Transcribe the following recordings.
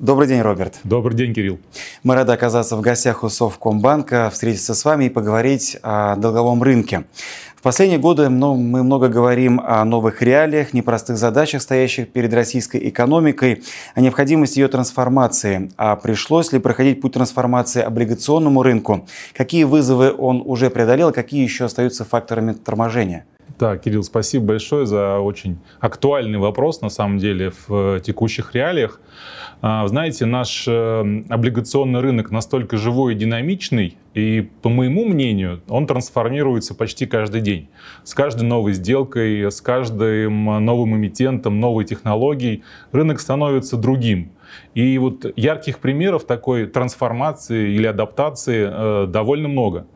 Добрый день, Роберт. Добрый день, Кирилл. Мы рады оказаться в гостях у Совкомбанка, встретиться с вами и поговорить о долговом рынке. В последние годы мы много говорим о новых реалиях, непростых задачах, стоящих перед российской экономикой, о необходимости ее трансформации. А пришлось ли проходить путь трансформации облигационному рынку? Какие вызовы он уже преодолел, какие еще остаются факторами торможения? Да, Кирилл, спасибо большое за очень актуальный вопрос, на самом деле, в текущих реалиях. А, знаете, наш э, облигационный рынок настолько живой и динамичный, и, по моему мнению, он трансформируется почти каждый день. С каждой новой сделкой, с каждым новым эмитентом, новой технологией рынок становится другим. И вот ярких примеров такой трансформации или адаптации э, довольно много.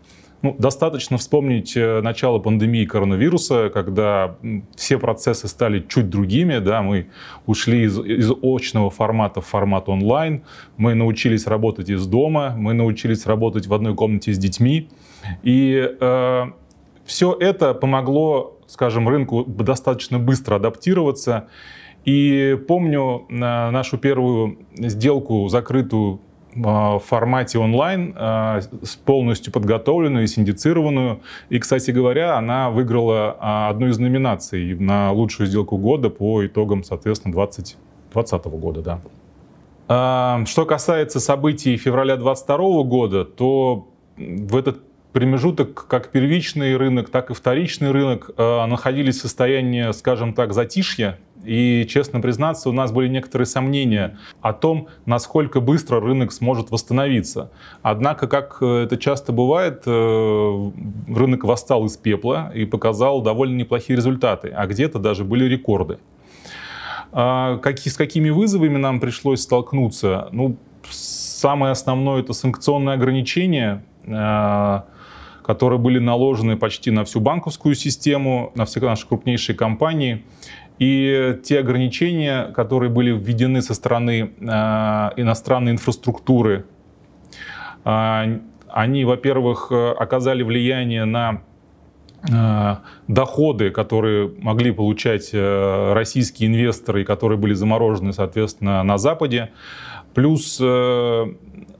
Ну, достаточно вспомнить э, начало пандемии коронавируса, когда все процессы стали чуть другими. Да, мы ушли из, из очного формата в формат онлайн, мы научились работать из дома, мы научились работать в одной комнате с детьми. И э, все это помогло, скажем, рынку достаточно быстро адаптироваться. И помню э, нашу первую сделку, закрытую в формате онлайн, а, полностью подготовленную и синдицированную. И, кстати говоря, она выиграла а, одну из номинаций на лучшую сделку года по итогам, соответственно, 2020 года. Да. Что касается событий февраля 2022 года, то в этот промежуток, как первичный рынок, так и вторичный рынок находились в состоянии, скажем так, затишья, и, честно признаться, у нас были некоторые сомнения о том, насколько быстро рынок сможет восстановиться. Однако, как это часто бывает, э, рынок восстал из пепла и показал довольно неплохие результаты, а где-то даже были рекорды. А с какими вызовами нам пришлось столкнуться? Ну, самое основное это санкционные ограничения, э, которые были наложены почти на всю банковскую систему, на все наши крупнейшие компании. И те ограничения, которые были введены со стороны э, иностранной инфраструктуры, э, они, во-первых, оказали влияние на э, доходы, которые могли получать э, российские инвесторы, которые были заморожены, соответственно, на Западе. Плюс э,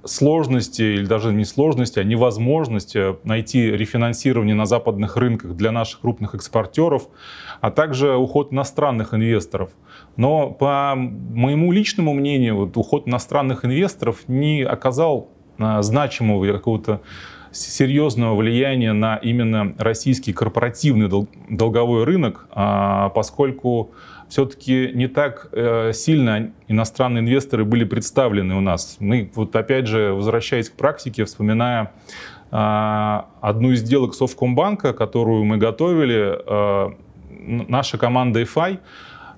сложности, или даже не сложности, а невозможности найти рефинансирование на западных рынках для наших крупных экспортеров, а также уход иностранных инвесторов. Но по моему личному мнению, вот, уход иностранных инвесторов не оказал а, значимого какого-то серьезного влияния на именно российский корпоративный долговой рынок, а, поскольку все-таки не так э, сильно иностранные инвесторы были представлены у нас. Мы вот опять же, возвращаясь к практике, вспоминая а, одну из сделок Совкомбанка, которую мы готовили, э, наша команда EFI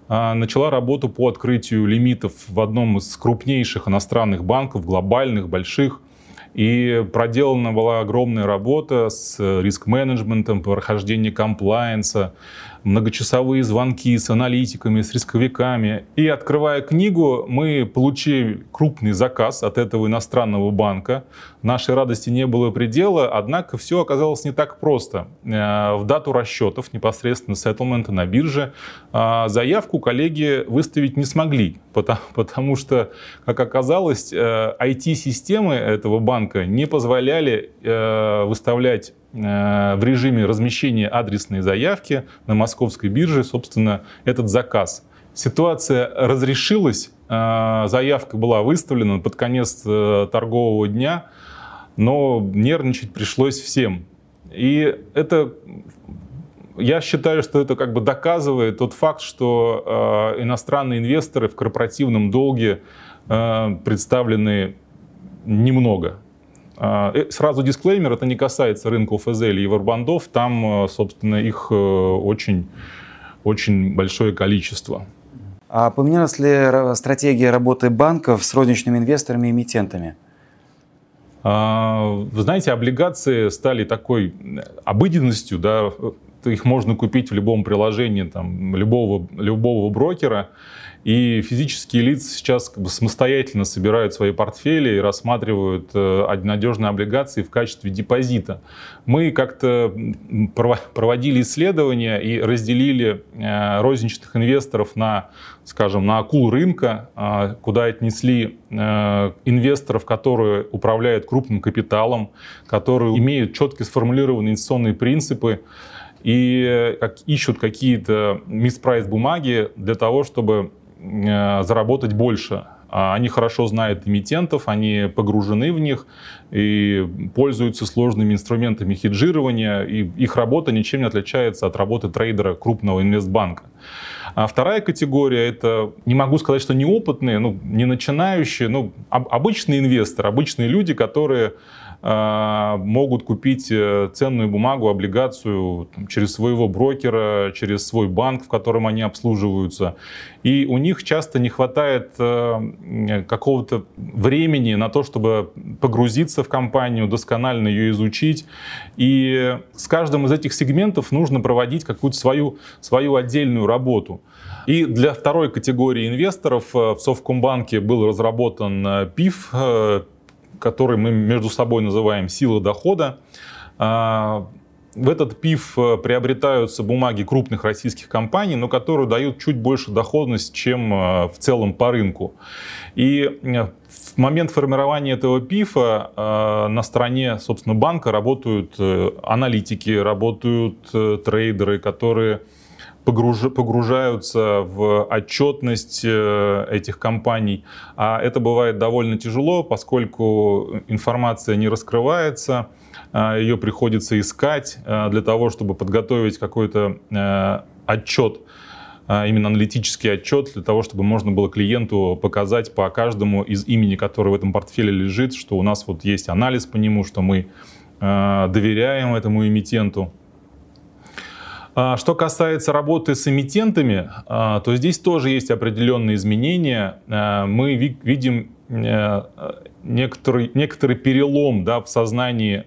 начала работу по открытию лимитов в одном из крупнейших иностранных банков, глобальных, больших. И проделана была огромная работа с риск-менеджментом, прохождение комплайенса, многочасовые звонки с аналитиками, с рисковиками. И открывая книгу, мы получили крупный заказ от этого иностранного банка. Нашей радости не было предела, однако все оказалось не так просто. Э, в дату расчетов, непосредственно сеттлмента на бирже, э, заявку коллеги выставить не смогли, потому, потому что, как оказалось, IT-системы э, этого банка не позволяли выставлять в режиме размещения адресной заявки на московской бирже, собственно, этот заказ. Ситуация разрешилась, э, заявка была выставлена под конец э, торгового дня, но нервничать пришлось всем. И это, я считаю, что это как бы доказывает тот факт, что иностранные инвесторы в корпоративном долге представлены немного. А, э, сразу дисклеймер, это не касается рынка ОФЗ или евробандов, там, э, собственно, их э, очень, очень большое количество. А поменялась ли стратегия работы банков с розничными инвесторами и эмитентами? А, вы знаете, облигации стали такой обыденностью, да, их можно купить в любом приложении там, любого, любого брокера. И физические лица сейчас как бы самостоятельно собирают свои портфели и рассматривают э, надежные облигации в качестве депозита. Мы как-то проводили исследования и разделили э, розничных инвесторов на, скажем, на акул рынка, э, куда отнесли инвесторов, которые управляют крупным капиталом, которые имеют четко сформулированные инвестиционные принципы, и как, ищут какие-то миспрайс бумаги для того, чтобы Э, заработать больше. А они хорошо знают эмитентов, они погружены в них и пользуются сложными инструментами хеджирования, и их работа ничем не отличается от работы трейдера крупного инвестбанка. А вторая категория — это, не могу сказать, что неопытные, ну, не начинающие, ну, обычные инвесторы, обычные люди, которые могут купить э, ценную бумагу, облигацию там, через своего брокера, через свой банк, в котором они обслуживаются. И у них часто не хватает э, какого-то времени на то, чтобы погрузиться в компанию, досконально ее изучить. И с каждым из этих сегментов нужно проводить какую-то свою, свою отдельную работу. И для второй категории инвесторов э, в Совкомбанке был разработан ПИФ, который мы между собой называем сила дохода. А, в этот ПИФ э, приобретаются бумаги крупных российских компаний, но которые дают чуть больше доходность, чем э, в целом по рынку. И э, в момент формирования этого ПИФа на стороне, собственно, банка работают аналитики, работают трейдеры, которые погруж, погружаются в отчетность э, этих компаний. А это бывает довольно тяжело, поскольку информация не раскрывается, а ее приходится искать э, для того, чтобы подготовить какой-то э, отчет именно аналитический отчет для того, чтобы можно было клиенту показать по каждому из имени, которое в этом портфеле лежит, что у нас вот есть анализ по нему, что мы доверяем этому эмитенту. А, что касается работы с эмитентами, а, то здесь тоже есть определенные изменения. А, мы видим э, некоторый, некоторый перелом да, в сознании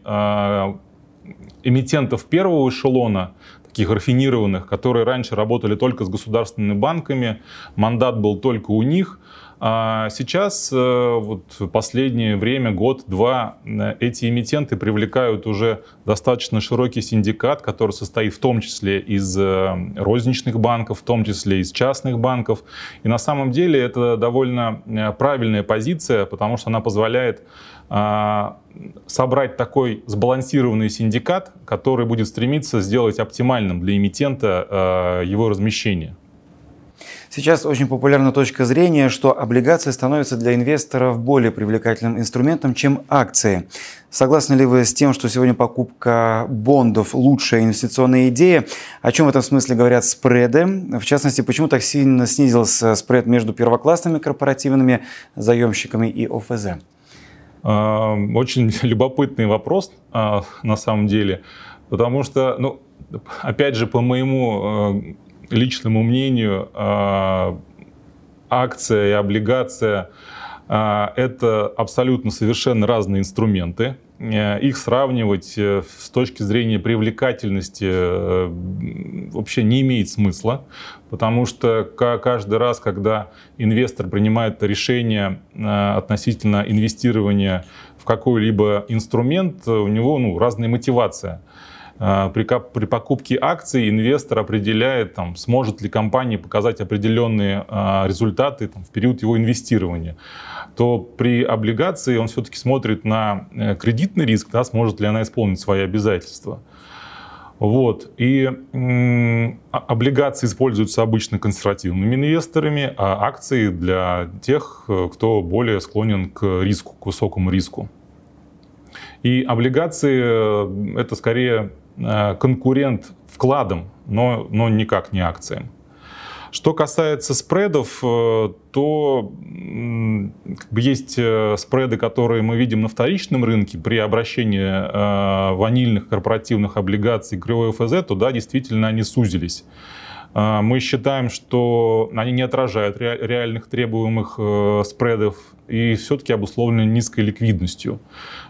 эмитентов первого эшелона, таких рафинированных, которые раньше работали только с государственными банками, мандат был только у них, а сейчас, э, вот последнее время, год-два, э, эти эмитенты привлекают уже достаточно широкий синдикат, который состоит в том числе из э, розничных банков, в том числе из частных банков. И на самом деле это довольно правильная позиция, потому что она позволяет собрать такой сбалансированный синдикат, который будет стремиться сделать оптимальным для эмитента его размещение. Сейчас очень популярна точка зрения, что облигации становятся для инвесторов более привлекательным инструментом, чем акции. Согласны ли вы с тем, что сегодня покупка бондов – лучшая инвестиционная идея? О чем в этом смысле говорят спреды? В частности, почему так сильно снизился спред между первоклассными корпоративными заемщиками и ОФЗ? А, очень любопытный вопрос а, на самом деле, потому что, ну, опять же, по моему а, личному мнению, а, акция и облигация а, это абсолютно совершенно разные инструменты. Э, их сравнивать э, с точки зрения привлекательности э, вообще не имеет смысла, потому что каждый раз, когда инвестор принимает решение относительно инвестирования в какой-либо инструмент, у него ну, разная мотивация. А, при, при покупке акций инвестор определяет, там, сможет ли компания показать определенные а, результаты там, в период его инвестирования. То при облигации он все-таки смотрит на э, кредитный риск, да, сможет ли она исполнить свои обязательства. Вот. И м, облигации используются обычно консервативными инвесторами, а акции для тех, э, кто более склонен к риску, к высокому риску. И облигации э, это скорее конкурент вкладом, но, но никак не акциям. Что касается спредов, э, то как бы, есть э, спреды, которые мы видим на вторичном рынке при обращении э, ванильных корпоративных облигаций к ОФЗ, то да, действительно они сузились. Э, мы считаем, что они не отражают ре, реальных требуемых э, спредов и все-таки обусловлены низкой ликвидностью.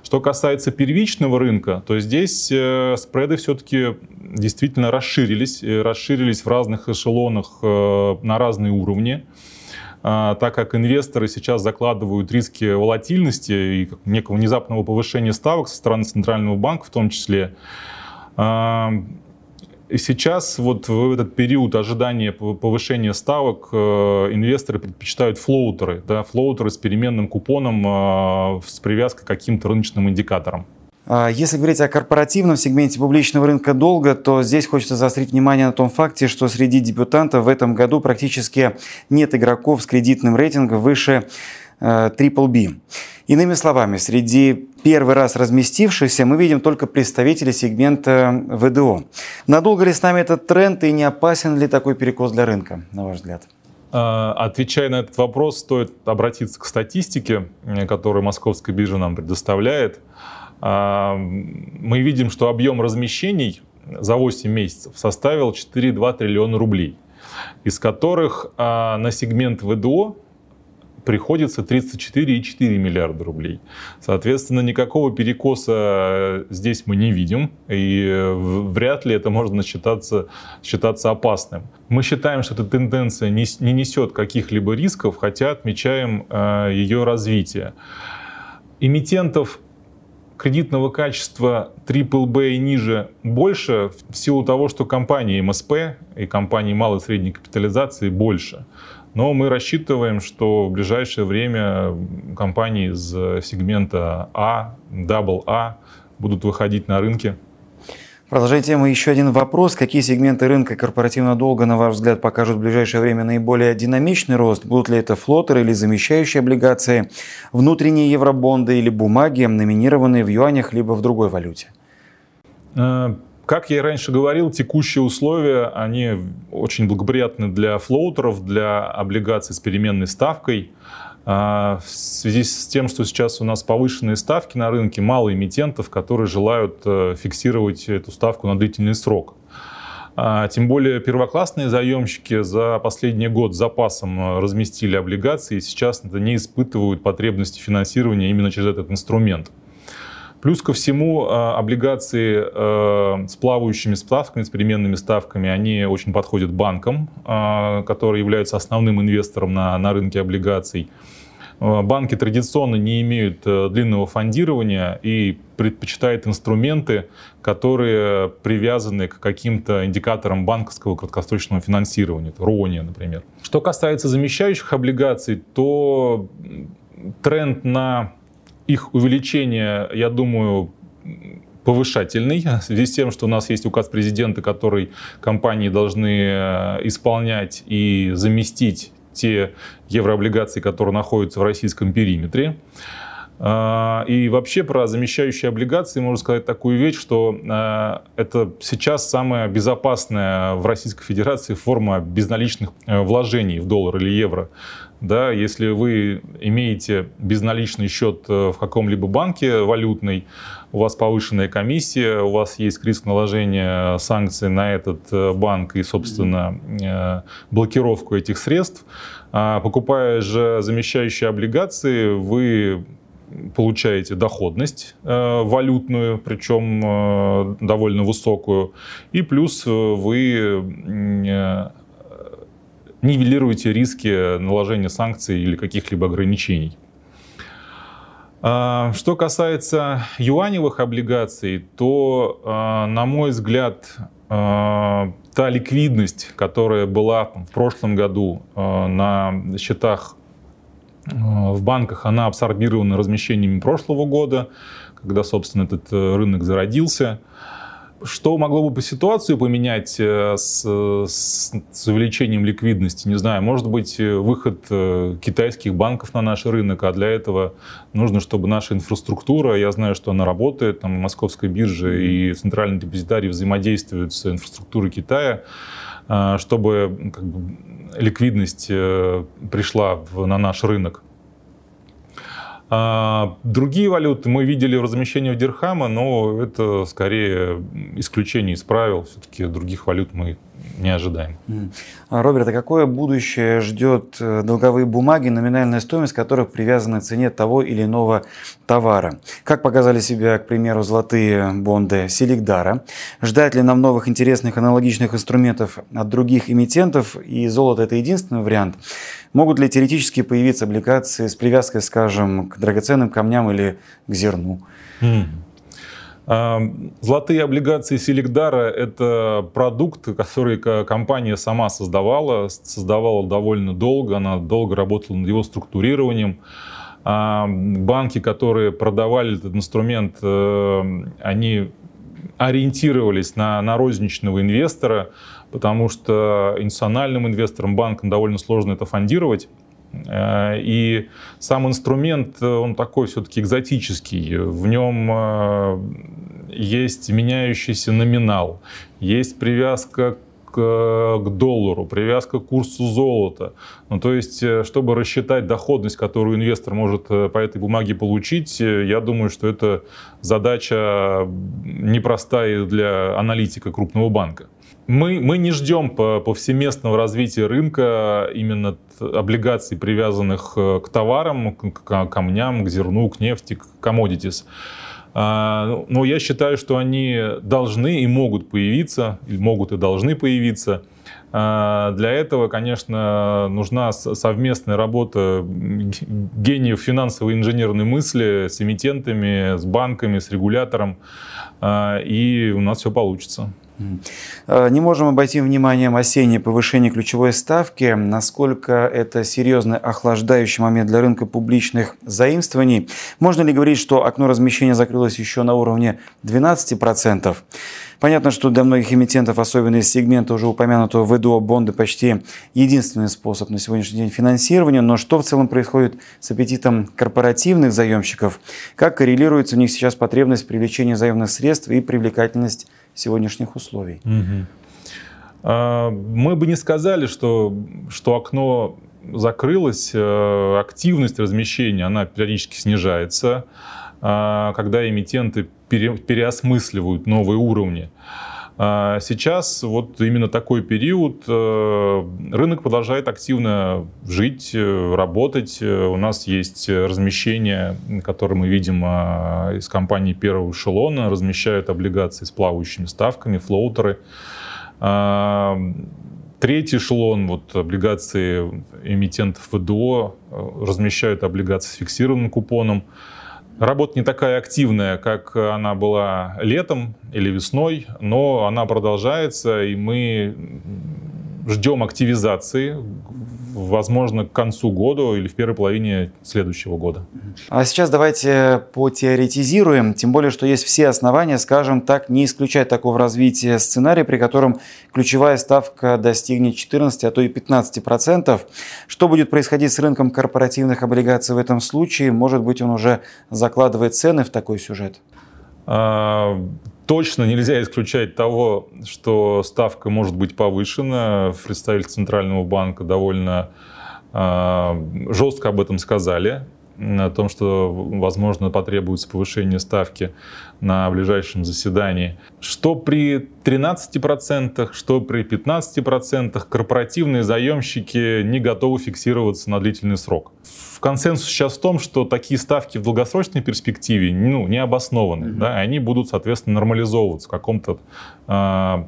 Что касается первичного рынка, то здесь э, спреды все-таки действительно расширились, расширились в разных эшелонах на разные уровни. А, так как инвесторы сейчас закладывают риски волатильности и некого внезапного повышения ставок со стороны Центрального банка в том числе. Сейчас вот в этот период ожидания повышения ставок э, инвесторы предпочитают флоутеры, да, флоутеры с переменным купоном а, с привязкой к каким-то рыночным индикаторам. А, если говорить о корпоративном сегменте публичного рынка долга, то здесь хочется заострить внимание на том факте, что среди дебютантов в этом году практически нет игроков с кредитным рейтингом выше BBB. Э, Иными словами, среди первый раз разместившихся мы видим только представителей сегмента ВДО. Надолго ли с нами этот тренд и не опасен ли такой перекос для рынка, на ваш взгляд? А, отвечая на этот вопрос, стоит обратиться к статистике, которую Московская биржа нам предоставляет. А, мы видим, что объем размещений за 8 месяцев составил 4,2 триллиона рублей, из которых а, на сегмент ВДО приходится 34,4 миллиарда рублей. Соответственно, никакого перекоса э, здесь мы не видим, и э, вряд ли это можно считаться, считаться опасным. Мы считаем, что эта тенденция не, не несет каких-либо рисков, хотя отмечаем э, ее развитие. Эмитентов кредитного качества BBB и ниже больше в силу того, что компании МСП и компании малой и средней капитализации больше. Но мы рассчитываем, что в ближайшее время компании из сегмента А, AA будут выходить на рынки Продолжая тему, еще один вопрос. Какие сегменты рынка корпоративного долга, на ваш взгляд, покажут в ближайшее время наиболее динамичный рост? Будут ли это флотеры или замещающие облигации, внутренние евробонды или бумаги, номинированные в юанях либо в другой валюте? Как я и раньше говорил, текущие условия, они очень благоприятны для флоутеров, для облигаций с переменной ставкой. А, в связи с тем, что сейчас у нас повышенные ставки на рынке, мало эмитентов, которые желают э, фиксировать эту ставку на длительный срок. А, тем более первоклассные заемщики за последний год запасом э, разместили облигации и сейчас не испытывают потребности финансирования именно через этот инструмент. Плюс ко всему, э, облигации с плавающими ставками, с переменными ставками, они очень подходят банкам, которые являются основным инвестором на, на рынке облигаций. Банки традиционно не имеют э, длинного фондирования и предпочитают инструменты, которые привязаны к каким-то индикаторам банковского краткосрочного финансирования, РОНИ, например. Что касается замещающих облигаций, то тренд на их увеличение, я думаю, повышательный, в связи с тем, что у нас есть указ президента, который компании должны э, исполнять и заместить те еврооблигации, которые находятся в российском периметре. А, и вообще про замещающие облигации можно сказать такую вещь, что а, это сейчас самая безопасная в Российской Федерации форма безналичных э, вложений в доллар или евро. Да, если вы имеете безналичный счет э, в каком-либо банке валютный, у вас повышенная комиссия, у вас есть риск наложения санкций на этот э, банк и, собственно, блокировку этих средств, а покупая же замещающие облигации, вы получаете доходность э, валютную, причем э, довольно высокую, и плюс э, вы э, нивелируете риски наложения санкций или каких-либо ограничений. А, что касается юаневых облигаций, то, э, на мой взгляд, э, та ликвидность, которая была в прошлом году на счетах в банках она абсорбирована размещениями прошлого года, когда, собственно, этот э, рынок зародился. Что могло бы по ситуацию поменять э, с, с, с увеличением ликвидности? Не знаю, может быть, выход китайских банков на наш рынок, а для этого нужно, чтобы наша инфраструктура, я знаю, что она работает, там Московская биржа и Центральный депозитарий взаимодействуют с инфраструктурой Китая, чтобы как бы, ликвидность э, пришла в, на наш рынок. А другие валюты мы видели в размещении в дирхама, но это скорее исключение из правил. Все-таки других валют мы не ожидаем. А, Роберт, а какое будущее ждет э, долговые бумаги, номинальная стоимость которых привязана к цене того или иного товара? Как показали себя, к примеру, золотые бонды Селигдара? Ждать ли нам новых интересных аналогичных инструментов от других эмитентов? И золото – это единственный вариант? Могут ли теоретически появиться облигации с привязкой, скажем, к драгоценным камням или к зерну? Mm. Золотые облигации Селигдара – это продукт, который компания сама создавала, создавала довольно долго, она долго работала над его структурированием. Банки, которые продавали этот инструмент, э, они ориентировались на, на розничного инвестора, потому что институциональным инвесторам, банкам довольно сложно это фондировать. Э, и сам инструмент, э, он такой все-таки экзотический. В нем э, есть меняющийся номинал, есть привязка к, к доллару, привязка к курсу золота. Ну, то есть, чтобы рассчитать доходность, которую инвестор может по этой бумаге получить, я думаю, что это задача непростая для аналитика крупного банка. Мы, мы не ждем повсеместного развития рынка именно облигаций, привязанных э, к товарам, к камням, к зерну, к нефти, к commodities. А, но я считаю, что они должны и могут появиться, могут и должны появиться. А, для этого, конечно, нужна совместная работа гениев финансовой инженерной мысли с эмитентами, с банками, с регулятором, а, и у нас все получится. Э, не можем обойти вниманием осеннее повышение ключевой ставки. Насколько это серьезный охлаждающий момент для рынка публичных заимствований? Можно ли говорить, что окно размещения закрылось еще на уровне 12%? Понятно, что для многих эмитентов, особенно из сегмента уже упомянутого ВДО, бонды почти единственный способ на сегодняшний день финансирования. Но что в целом происходит с аппетитом корпоративных заемщиков? Как коррелируется у них сейчас потребность привлечения заемных средств и привлекательность сегодняшних условий. Угу. Мы бы не сказали, что, что окно закрылось, э, активность размещения, она периодически снижается, а, когда эмитенты пере, переосмысливают новые уровни. А сейчас вот именно такой период э, рынок продолжает активно жить, э, работать. У нас есть размещение, которое мы видим а, из компании первого эшелона, размещают облигации с плавающими ставками, флоутеры. А, третий эшелон, вот облигации эмитентов ВДО, э, размещают облигации с фиксированным купоном. Работа не такая активная, как она была летом или весной, но она продолжается, и мы ждем активизации, возможно, к концу года или в первой половине следующего года. А сейчас давайте потеоретизируем, тем более, что есть все основания, скажем так, не исключать такого развития сценария, при котором ключевая ставка достигнет 14, а то и 15 процентов. Что будет происходить с рынком корпоративных облигаций в этом случае? Может быть, он уже закладывает цены в такой сюжет? А, точно нельзя исключать того, что ставка может быть повышена. Представитель Центрального банка довольно э, жестко об этом сказали, о том, что, возможно, потребуется повышение ставки на ближайшем заседании. Что при 13%, что при 15% корпоративные заемщики не готовы фиксироваться на длительный срок консенсус сейчас в том, что такие ставки в долгосрочной перспективе ну, не обоснованы. Mm-hmm. Да, они будут, соответственно, нормализовываться в каком-то э,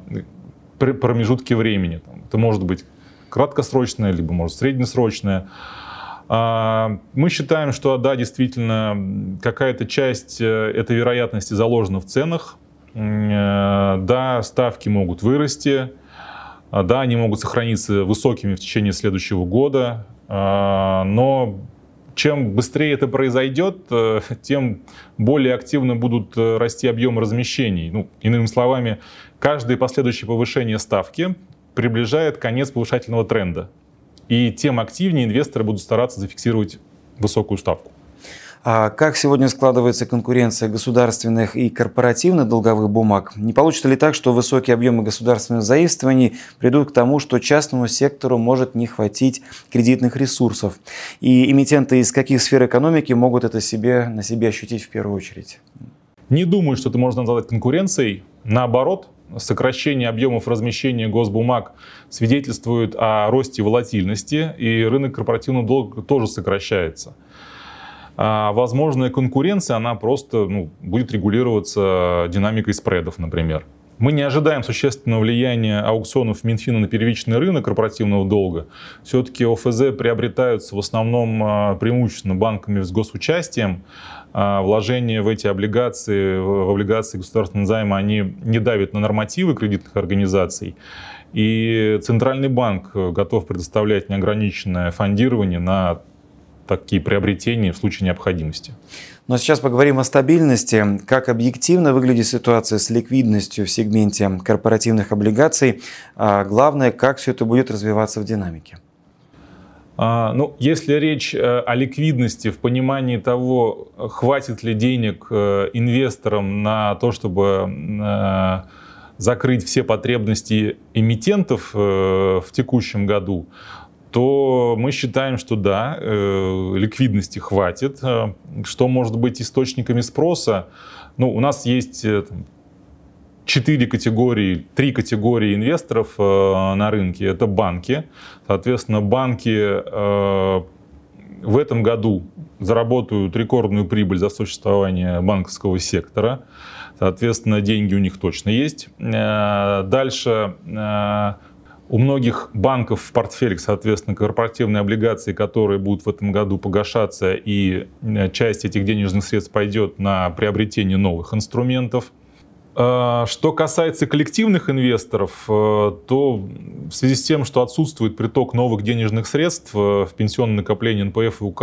промежутке времени. Это может быть краткосрочное, либо, может, среднесрочное. А, мы считаем, что, да, действительно, какая-то часть э, этой вероятности заложена в ценах. Э, да, ставки могут вырасти. Да, они могут сохраниться высокими в течение следующего года, но чем быстрее это произойдет, э, тем более активно будут расти объемы размещений. Ну, иными словами, каждое последующее повышение ставки приближает конец повышательного тренда. И тем активнее инвесторы будут стараться зафиксировать высокую ставку. А как сегодня складывается конкуренция государственных и корпоративных долговых бумаг? Не получится ли так, что высокие объемы государственных заимствований придут к тому, что частному сектору может не хватить кредитных ресурсов? И эмитенты из каких сфер экономики могут это себе, на себе ощутить в первую очередь? Не думаю, что это можно назвать конкуренцией. Наоборот, сокращение объемов размещения госбумаг свидетельствует о росте волатильности, и рынок корпоративного долга тоже сокращается. А возможная конкуренция, она просто ну, будет регулироваться динамикой спредов, например. Мы не ожидаем существенного влияния аукционов Минфина на первичный рынок корпоративного долга. Все-таки ОФЗ приобретаются в основном а, преимущественно банками с госучастием. А вложения в эти облигации, в облигации государственного займа, они не давят на нормативы кредитных организаций. И Центральный банк готов предоставлять неограниченное фондирование на такие приобретения в случае необходимости. Но сейчас поговорим о стабильности. Как объективно выглядит ситуация с ликвидностью в сегменте корпоративных облигаций? А главное, как все это будет развиваться в динамике? А, ну, если речь э, о ликвидности в понимании того, хватит ли денег э, инвесторам на то, чтобы э, закрыть все потребности эмитентов в текущем году, то мы считаем, что да, э, ликвидности хватит. Э, что может быть источниками спроса? Ну, у нас есть э, четыре категории, три категории инвесторов на рынке. Это банки. Соответственно, банки в этом году заработают рекордную прибыль за существование банковского сектора. Соответственно, деньги у них точно есть. Дальше у многих банков в портфелях, соответственно, корпоративные облигации, которые будут в этом году погашаться, и э, часть этих денежных средств пойдет на приобретение новых инструментов. А, что касается коллективных инвесторов, э, то в связи с тем, что отсутствует приток новых денежных средств э, в пенсионное накопление НПФ и УК,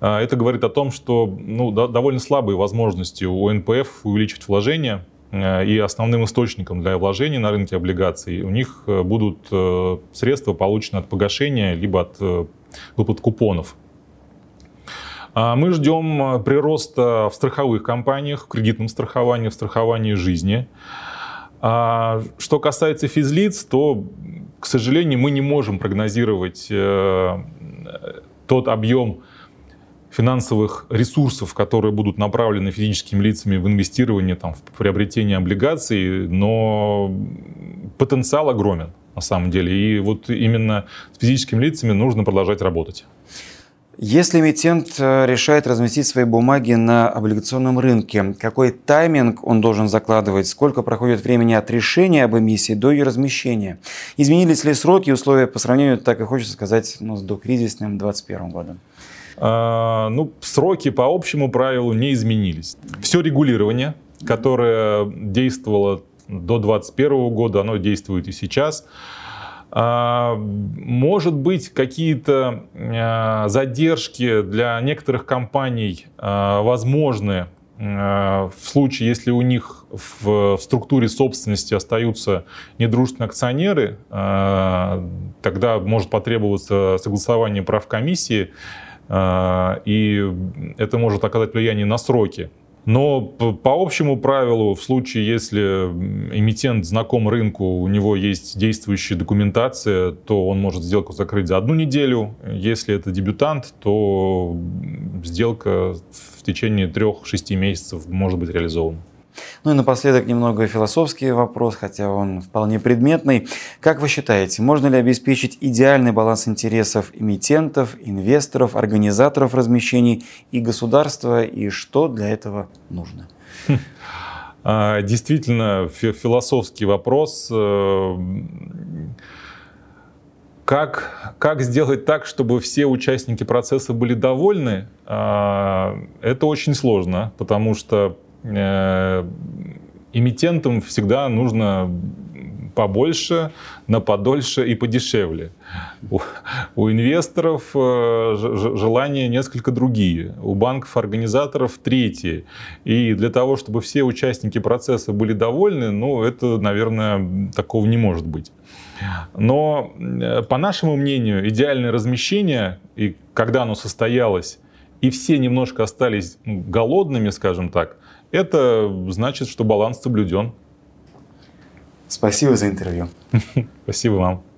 это говорит о том, что ну, довольно слабые возможности у НПФ увеличивать вложения и основным источником для вложений на рынке облигаций у них э, будут э, средства, полученные от погашения, либо от выплат купонов. А мы ждем прироста в страховых компаниях, в кредитном страховании, в страховании жизни. А что касается физлиц, то, к сожалению, мы не можем прогнозировать тот объем финансовых ресурсов, которые будут направлены физическими лицами в инвестирование, там, в приобретение облигаций, но потенциал огромен на самом деле. И вот именно с физическими лицами нужно продолжать работать. Если эмитент э, решает разместить свои бумаги на облигационном рынке, какой тайминг он должен закладывать, сколько проходит времени от решения об эмиссии до ее размещения? Изменились ли сроки и условия по сравнению, так и хочется сказать, ну, с докризисным 2021 годом? А, ну, сроки по общему правилу не изменились. Все регулирование, которое действовало до 2021 года, оно действует и сейчас. А, может быть, какие-то а, задержки для некоторых компаний возможны в случае, если у них в, структуре собственности остаются недружественные акционеры, тогда может потребоваться согласование прав комиссии и это может оказать влияние на сроки. Но по общему правилу, в случае, если эмитент знаком рынку, у него есть действующая документация, то он может сделку закрыть за одну неделю. Если это дебютант, то сделка в течение трех-шести месяцев может быть реализована. Ну и напоследок немного философский вопрос, хотя он вполне предметный. Как вы считаете, можно ли обеспечить идеальный баланс интересов эмитентов, инвесторов, организаторов размещений и государства, и что для этого нужно? А, действительно, философский вопрос. Э, как, как сделать так, чтобы все участники процесса были довольны, а, это очень сложно, потому что Э, эмитентам всегда нужно побольше, на подольше и подешевле. У, у инвесторов э, желания несколько другие, у банков-организаторов третьи. И для того, чтобы все участники процесса были довольны, ну, это, наверное, такого не может быть. Но, э, по нашему мнению, идеальное размещение, и когда оно состоялось, и все немножко остались голодными, скажем так, это значит, что баланс соблюден. Спасибо за интервью. Спасибо вам.